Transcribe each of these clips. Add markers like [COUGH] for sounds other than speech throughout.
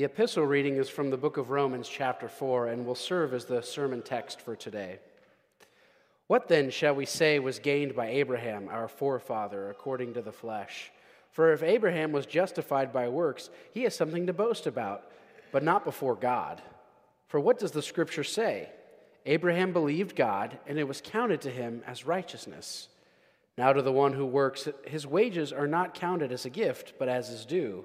The epistle reading is from the book of Romans, chapter 4, and will serve as the sermon text for today. What then shall we say was gained by Abraham, our forefather, according to the flesh? For if Abraham was justified by works, he has something to boast about, but not before God. For what does the scripture say? Abraham believed God, and it was counted to him as righteousness. Now, to the one who works, his wages are not counted as a gift, but as his due.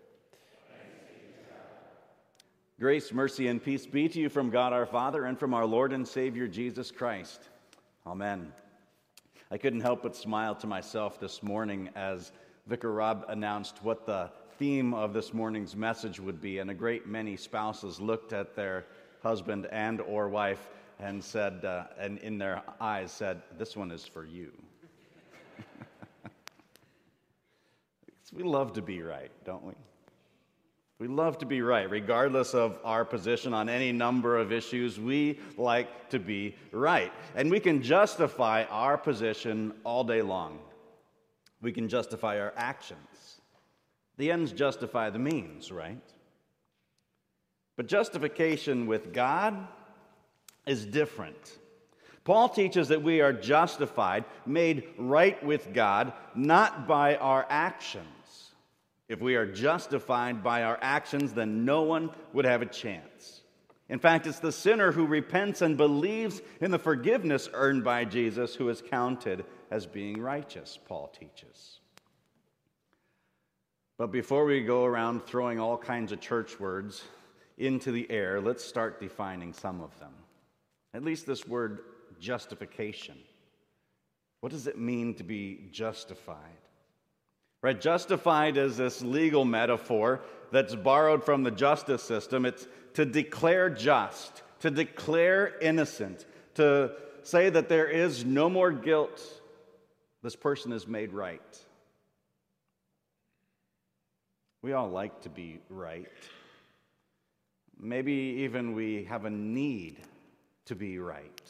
Grace, mercy, and peace be to you from God our Father and from our Lord and Savior Jesus Christ. Amen. I couldn't help but smile to myself this morning as Vicar Rob announced what the theme of this morning's message would be, and a great many spouses looked at their husband and or wife and said, uh, and in their eyes said, "This one is for you." [LAUGHS] we love to be right, don't we? We love to be right. Regardless of our position on any number of issues, we like to be right. And we can justify our position all day long. We can justify our actions. The ends justify the means, right? But justification with God is different. Paul teaches that we are justified, made right with God, not by our actions if we are justified by our actions, then no one would have a chance. In fact, it's the sinner who repents and believes in the forgiveness earned by Jesus who is counted as being righteous, Paul teaches. But before we go around throwing all kinds of church words into the air, let's start defining some of them. At least this word justification. What does it mean to be justified? Right? Justified is this legal metaphor that's borrowed from the justice system. It's to declare just, to declare innocent, to say that there is no more guilt. This person is made right. We all like to be right. Maybe even we have a need to be right.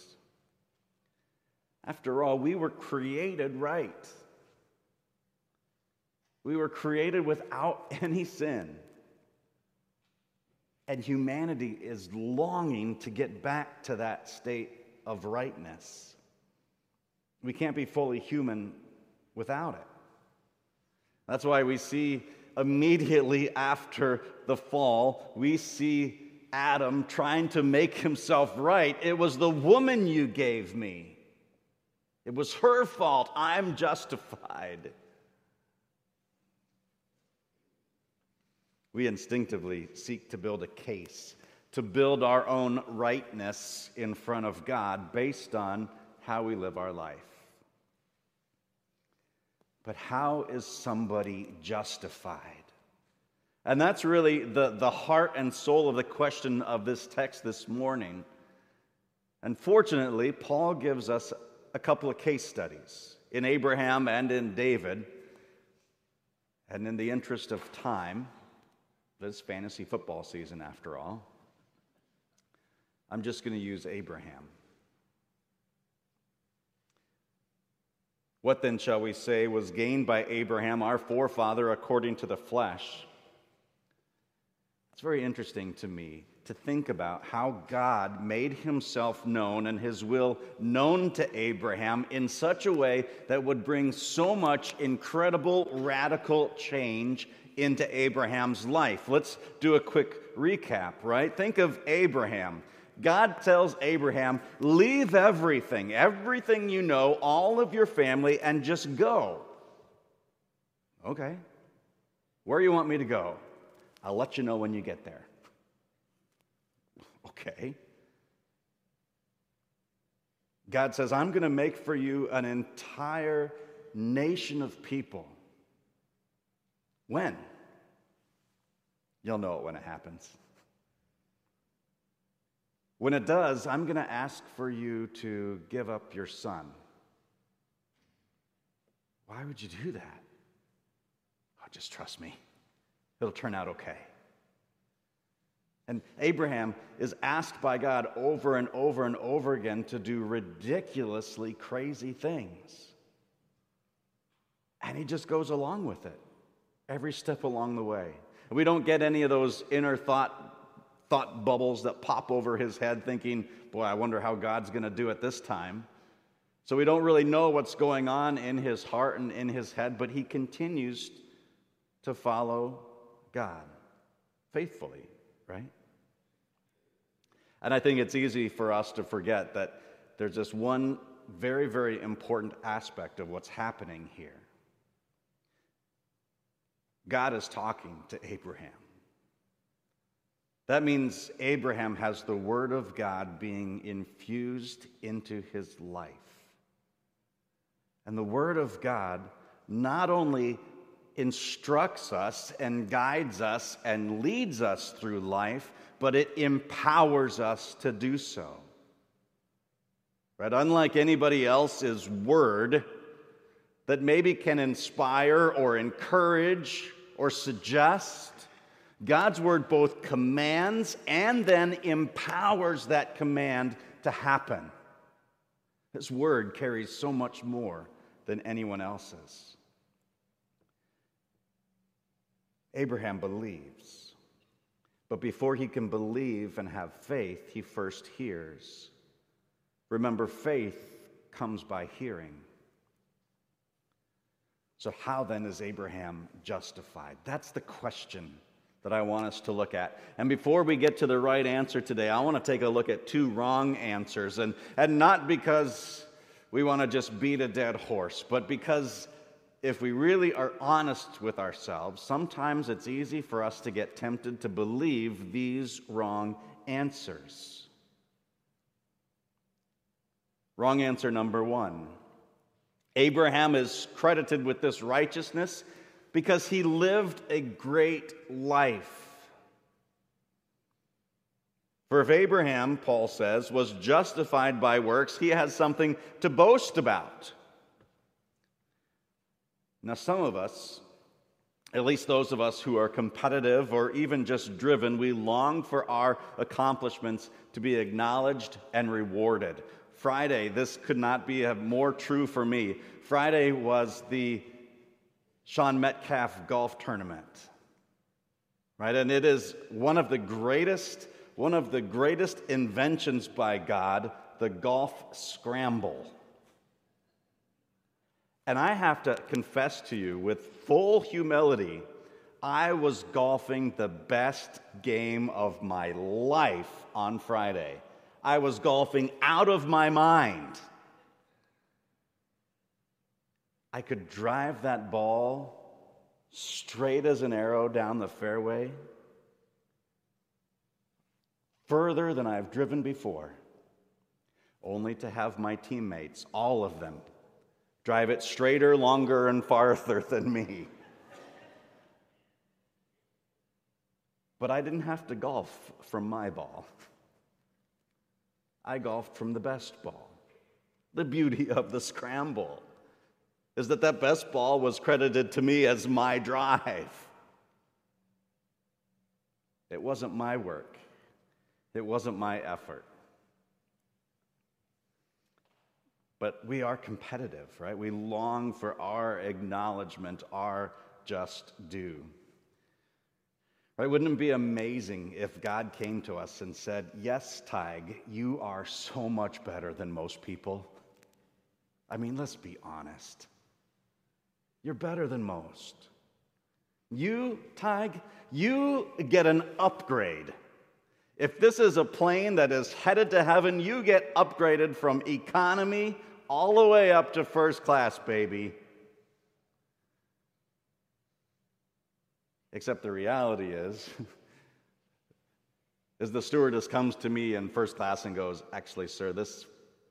After all, we were created right. We were created without [LAUGHS] any sin. And humanity is longing to get back to that state of rightness. We can't be fully human without it. That's why we see immediately after the fall, we see Adam trying to make himself right. It was the woman you gave me, it was her fault. I'm justified. We instinctively seek to build a case, to build our own rightness in front of God based on how we live our life. But how is somebody justified? And that's really the, the heart and soul of the question of this text this morning. Unfortunately, Paul gives us a couple of case studies in Abraham and in David. And in the interest of time, this fantasy football season, after all. I'm just going to use Abraham. What then shall we say was gained by Abraham, our forefather, according to the flesh? It's very interesting to me to think about how God made himself known and his will known to Abraham in such a way that would bring so much incredible radical change into Abraham's life. Let's do a quick recap, right? Think of Abraham. God tells Abraham, Leave everything, everything you know, all of your family, and just go. Okay. Where you want me to go? I'll let you know when you get there. Okay. God says, I'm going to make for you an entire nation of people. When? You'll know it when it happens. When it does, I'm going to ask for you to give up your son. Why would you do that? Oh, just trust me. It'll turn out okay. And Abraham is asked by God over and over and over again to do ridiculously crazy things. And he just goes along with it every step along the way. We don't get any of those inner thought thought bubbles that pop over his head thinking, boy, I wonder how God's going to do it this time. So we don't really know what's going on in his heart and in his head, but he continues to follow God faithfully, right? And I think it's easy for us to forget that there's this one very, very important aspect of what's happening here. God is talking to Abraham. That means Abraham has the Word of God being infused into his life. And the Word of God not only instructs us and guides us and leads us through life, but it empowers us to do so. Right? Unlike anybody else's word that maybe can inspire or encourage or suggest, God's word both commands and then empowers that command to happen. His word carries so much more than anyone else's. Abraham believes. But before he can believe and have faith, he first hears. Remember, faith comes by hearing. So, how then is Abraham justified? That's the question that I want us to look at. And before we get to the right answer today, I want to take a look at two wrong answers. And, and not because we want to just beat a dead horse, but because if we really are honest with ourselves, sometimes it's easy for us to get tempted to believe these wrong answers. Wrong answer number one Abraham is credited with this righteousness because he lived a great life. For if Abraham, Paul says, was justified by works, he has something to boast about. Now, some of us, at least those of us who are competitive or even just driven, we long for our accomplishments to be acknowledged and rewarded. Friday, this could not be more true for me. Friday was the Sean Metcalf golf tournament. Right? And it is one of the greatest, one of the greatest inventions by God, the golf scramble. And I have to confess to you with full humility, I was golfing the best game of my life on Friday. I was golfing out of my mind. I could drive that ball straight as an arrow down the fairway further than I've driven before, only to have my teammates, all of them, drive it straighter, longer, and farther [LAUGHS] than me. But I didn't have to golf from my ball. I golfed from the best ball. The beauty of the scramble is that that best ball was credited to me as my drive. It wasn't my work, it wasn't my effort. But we are competitive, right? We long for our acknowledgement, our just due. Right? Wouldn't it be amazing if God came to us and said, Yes, Tig, you are so much better than most people? I mean, let's be honest. You're better than most. You, Tig, you get an upgrade. If this is a plane that is headed to heaven, you get upgraded from economy all the way up to first class, baby. Except the reality is, [LAUGHS] is the stewardess comes to me in first class and goes, Actually, sir, this,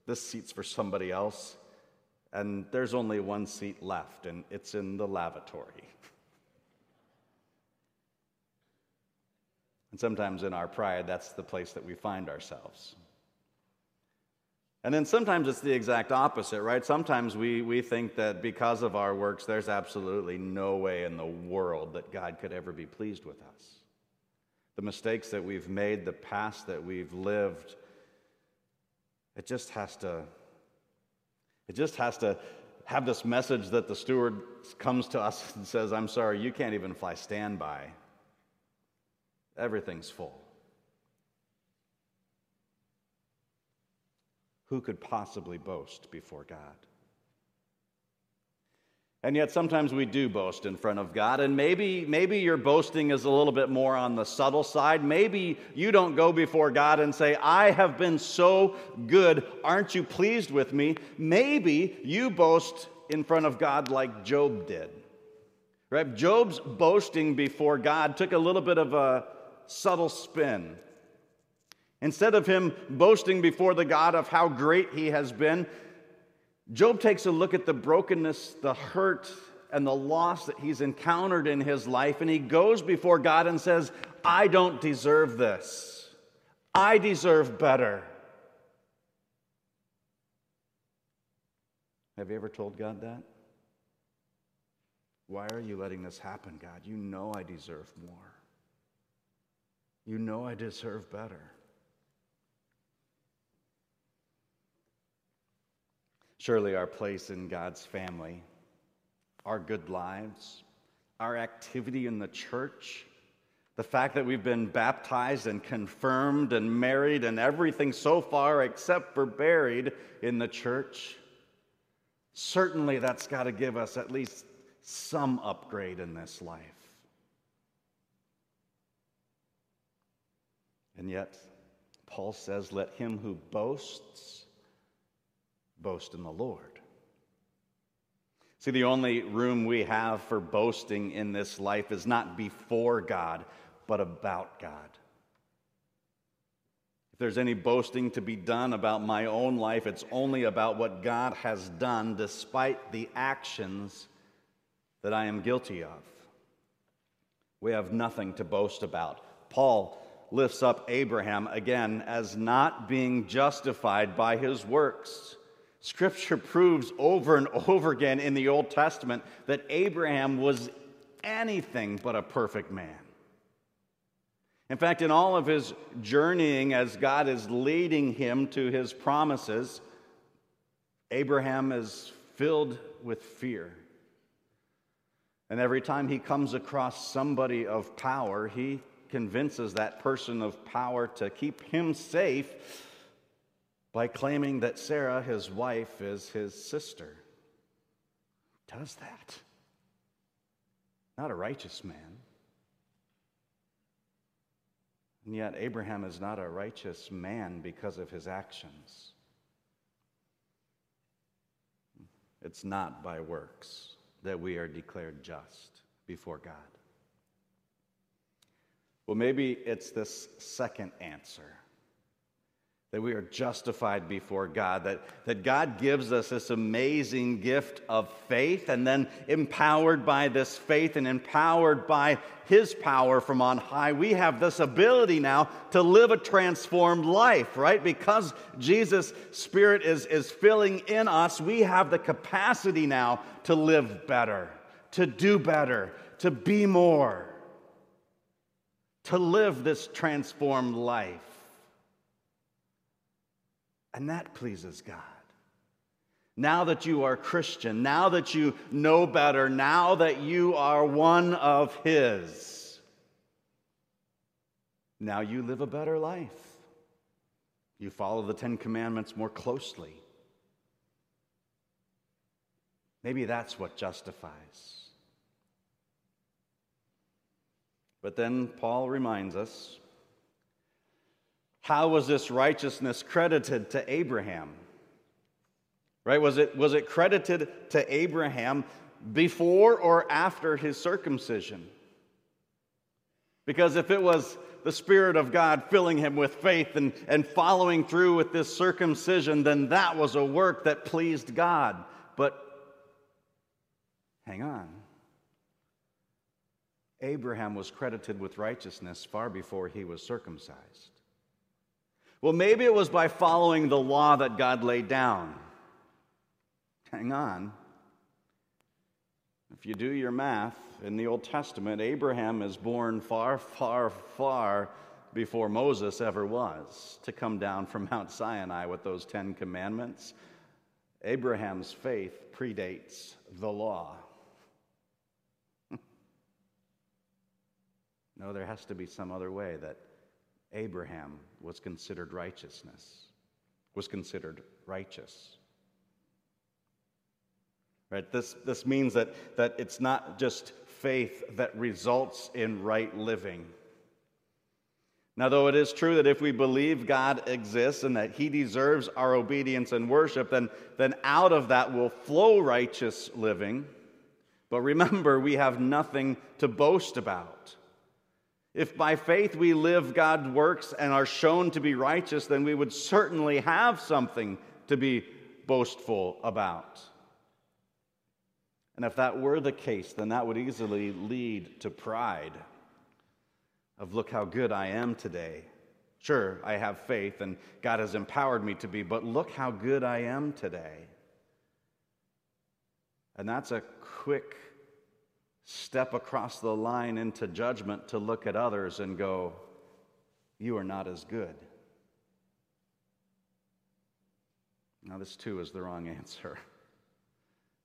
this seat's for somebody else, and there's only one seat left, and it's in the lavatory. [LAUGHS] And sometimes in our pride, that's the place that we find ourselves. And then sometimes it's the exact opposite, right? Sometimes we, we think that because of our works, there's absolutely no way in the world that God could ever be pleased with us. The mistakes that we've made, the past that we've lived, it just has to, it just has to have this message that the steward comes to us [LAUGHS] and says, I'm sorry, you can't even fly standby. Everything's full. Who could possibly boast before God? And yet sometimes we do boast in front of God, and maybe, maybe your boasting is a little bit more on the subtle side. Maybe you don't go before God and say, I have been so good, aren't you pleased with me? Maybe you boast in front of God like Job did. Right? Job's boasting before God took a little bit of a subtle spin. Instead of him boasting before the God of how great he has been, Job takes a look at the brokenness, the hurt, and the loss that he's encountered in his life, and he goes before God and says, I don't deserve this. I deserve better. Have you ever told God that? Why are you letting this happen, God? You know I deserve more. You know I deserve better. Surely, our place in God's family, our good lives, our activity in the church, the fact that we've been baptized and confirmed and married and everything so far except for buried in the church, certainly that's got to give us at least some upgrade in this life. And yet, Paul says, Let him who boasts boast in the Lord. See, the only room we have for boasting in this life is not before God, but about God. If there's any boasting to be done about my own life, it's only about what God has done despite the actions that I am guilty of. We have nothing to boast about. Paul lifts up Abraham again as not being justified by his works. Scripture proves over and over again in the Old Testament that Abraham was anything but a perfect man. In fact, in all of his journeying as God is leading him to his promises, Abraham is filled with fear. And every time he comes across somebody of power, he convinces that person of power to keep him safe by claiming that Sarah, his wife, is his sister. Does that? Not a righteous man. And yet, Abraham is not a righteous man because of his actions. It's not by works that we are declared just before God. Well, maybe it's this second answer that we are justified before God, that, that God gives us this amazing gift of faith, and then empowered by this faith and empowered by His power from on high, we have this ability now to live a transformed life, right? Because Jesus' Spirit is, is filling in us, we have the capacity now to live better, to do better, to be more, to live this transformed life. And that pleases God. Now that you are Christian, now that you know better, now that you are one of His, Now you live a better life. You follow the Ten Commandments more closely. Maybe that's what justifies. But then Paul reminds us how was this righteousness credited to Abraham? Right? Was it, was it credited to Abraham before or after his circumcision? Because if it was the Spirit of God filling him with faith and, and following through with this circumcision, then that was a work that pleased God. But hang on. Abraham was credited with righteousness far before he was circumcised. Well, maybe it was by following the law that God laid down. Hang on. If you do your math in the Old Testament, Abraham is born far, far, far before Moses ever was to come down from Mount Sinai with those Ten Commandments. Abraham's faith predates the law. [LAUGHS] no, there has to be some other way that Abraham was considered righteousness, was considered righteous. Right? This, this means that, that it's not just faith that results in right living. Now, though it is true that if we believe God exists and that He deserves our obedience and worship, then, then out of that will flow righteous living. But remember, we have nothing to boast about. If by faith we live God's works and are shown to be righteous, then we would certainly have something to be boastful about. And if that were the case, then that would easily lead to pride of look how good I am today. Sure, I have faith and God has empowered me to be, but look how good I am today. And that's a quick step across the line into judgment to look at others and go, You are not as good. Now, this too is the wrong answer. [LAUGHS]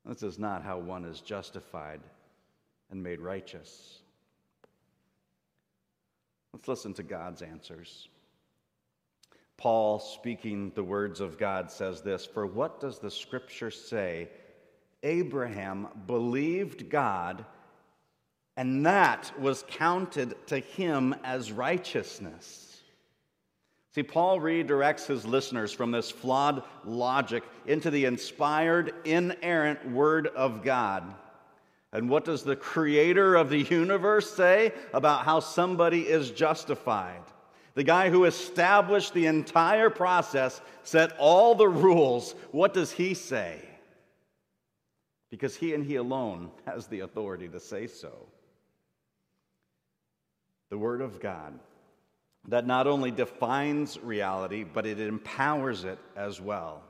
This is not how one is justified and made righteous. Let's listen to God's answers. Paul, speaking the words of God, says this For what does the scripture say? Abraham believed God and that was counted to him as righteousness. See, Paul redirects his listeners from this flawed logic into the inspired, inerrant Word of God. And what does the creator of the universe say about how somebody is justified? The guy who established the entire process, set all the rules, what does he say? Because he and he alone has the authority to say so the Word of God, that not only defines reality, but it empowers it as well.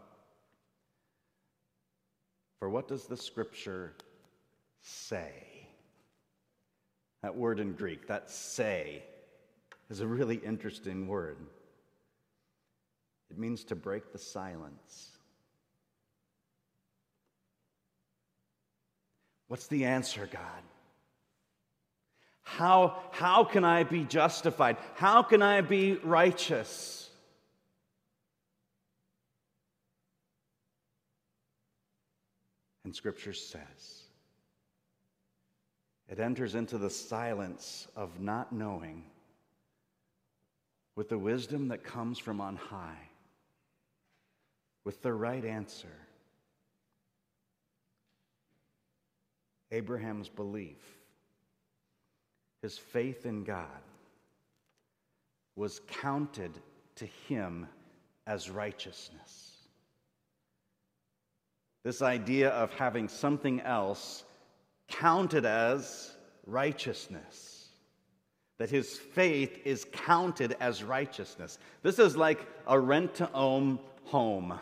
For what does the Scripture say? That word in Greek, that say, is a really interesting word. It means to break the silence. What's the answer, God? How, how can I be justified? How can I be righteous? And Scripture says it enters into the silence of not knowing with the wisdom that comes from on high, with the right answer. Abraham's belief his faith in God was counted to him as righteousness. This idea of having something else counted as righteousness. That his faith is counted as righteousness. This is like a rent to own home,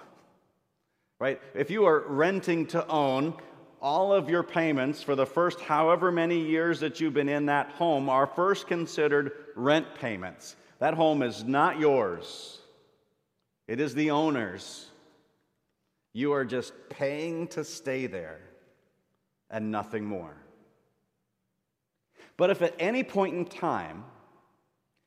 right? If you are renting to own, all of your payments for the first however many years that you've been in that home are first considered rent payments. That home is not yours, it is the owner's. You are just paying to stay there and nothing more. But if at any point in time,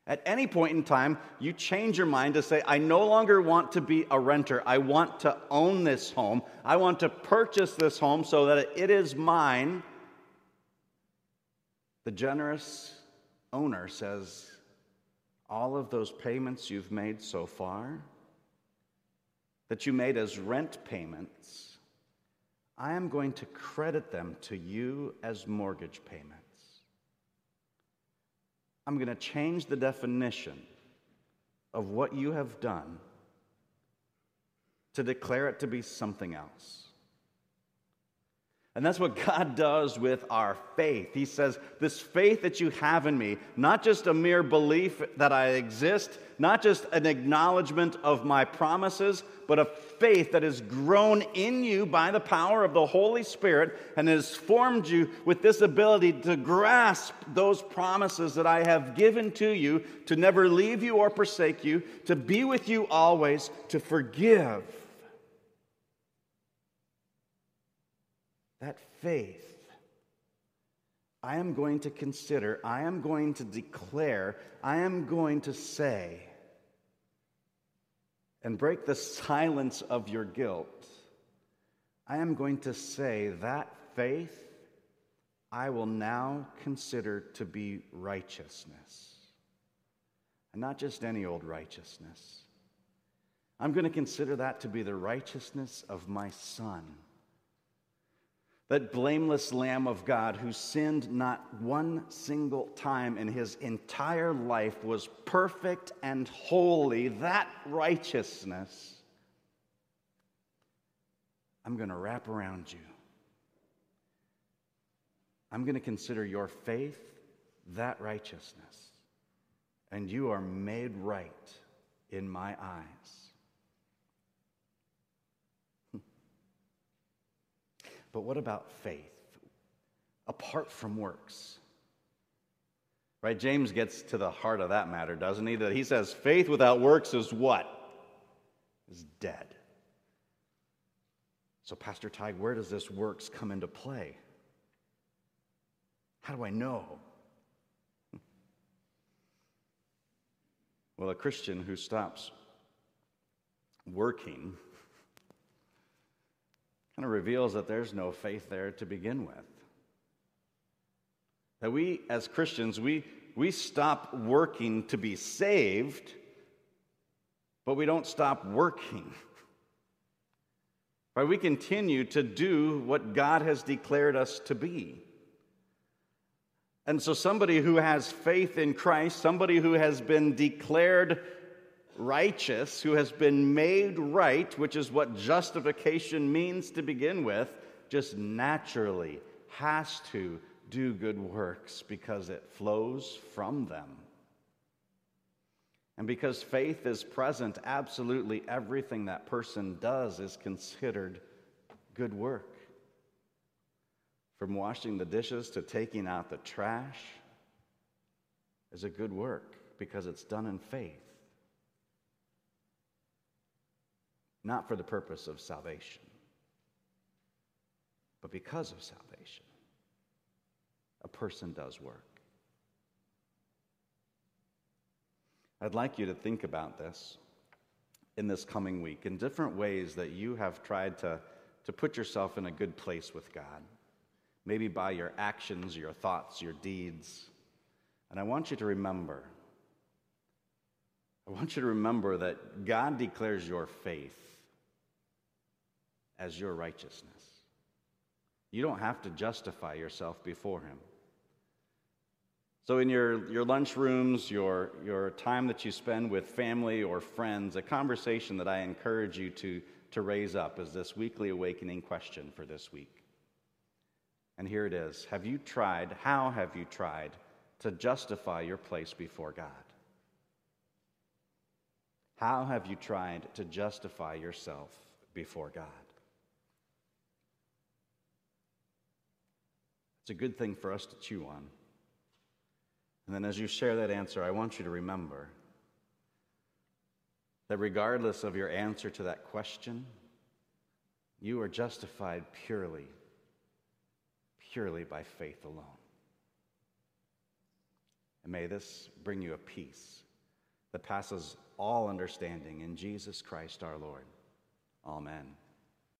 At any point in time, you change your mind to say, I no longer want to be a renter. I want to own this home. I want to purchase this home so that it is mine. The generous owner says, All of those payments you've made so far, that you made as rent payments, I am going to credit them to you as mortgage payments. I'm going to change the definition of what you have done to declare it to be something else. And that's what God does with our faith. He says, This faith that you have in me, not just a mere belief that I exist, not just an acknowledgement of my promises, but a faith that has grown in you by the power of the Holy Spirit and has formed you with this ability to grasp those promises that I have given to you to never leave you or forsake you, to be with you always, to forgive that faith, I am going to consider, I am going to declare, I am going to say, and break the [LAUGHS] silence of your guilt. I am going to say that faith I will now consider to be righteousness. And not just any old righteousness. I'm going to consider that to be the righteousness of my Son that blameless Lamb of God who sinned not one single time in his entire life was perfect and holy, that righteousness, I'm going to wrap around you. I'm going to consider your faith that righteousness, and you are made right in my eyes. But what about faith? Apart from works. Right? James gets to the heart of that matter, doesn't he? That he says faith without works is what? Is dead. So, Pastor Tig, where does this works come into play? How do I know? [LAUGHS] Well, a Christian who stops working kind of reveals that there's no faith there to begin with. That we, as Christians, we, we stop working to be saved, but we don't stop working. Right? We continue to do what God has declared us to be. And so, somebody who has faith in Christ, somebody who has been declared righteous, who has been made right, which is what justification means to begin with, just naturally has to do good works because it flows from them. And because faith is present, absolutely everything that person does is considered good work. From washing the dishes to taking out the trash is a good work because it's done in faith. Not for the purpose of salvation, but because of salvation. A person does work. I'd like you to think about this in this coming week in different ways that you have tried to, to put yourself in a good place with God. Maybe by your actions, your thoughts, your deeds. And I want you to remember I want you to remember that God declares your faith as your righteousness. You don't have to justify yourself before Him. So, in your, your lunch rooms, your, your time that you spend with family or friends, a conversation that I encourage you to, to raise up is this weekly awakening question for this week. And here it is Have you tried, how have you tried to justify your place before God? How have you tried to justify yourself before God? It's a good thing for us to chew on. And then as you share that answer, I want you to remember that regardless of your answer to that question, you are justified purely, purely by faith alone. And may this bring you a peace that passes all understanding in Jesus Christ our Lord. Amen.